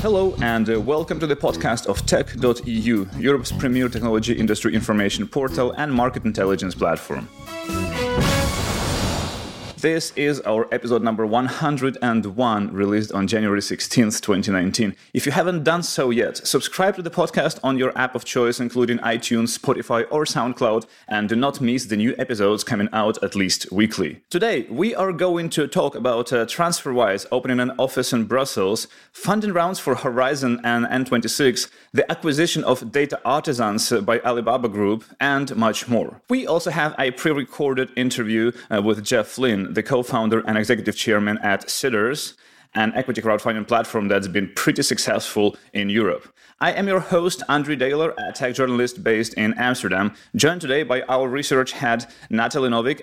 Hello, and uh, welcome to the podcast of Tech.eu, Europe's premier technology industry information portal and market intelligence platform. This is our episode number 101, released on January 16th, 2019. If you haven't done so yet, subscribe to the podcast on your app of choice, including iTunes, Spotify, or SoundCloud, and do not miss the new episodes coming out at least weekly. Today, we are going to talk about uh, TransferWise opening an office in Brussels, funding rounds for Horizon and N26, the acquisition of Data Artisans by Alibaba Group, and much more. We also have a pre recorded interview uh, with Jeff Lynn the co founder and executive chairman at Seedrs, an equity crowdfunding platform that's been pretty successful in Europe. I am your host, Andrew Daler, a tech journalist based in Amsterdam, joined today by our research head, Natalie Novik,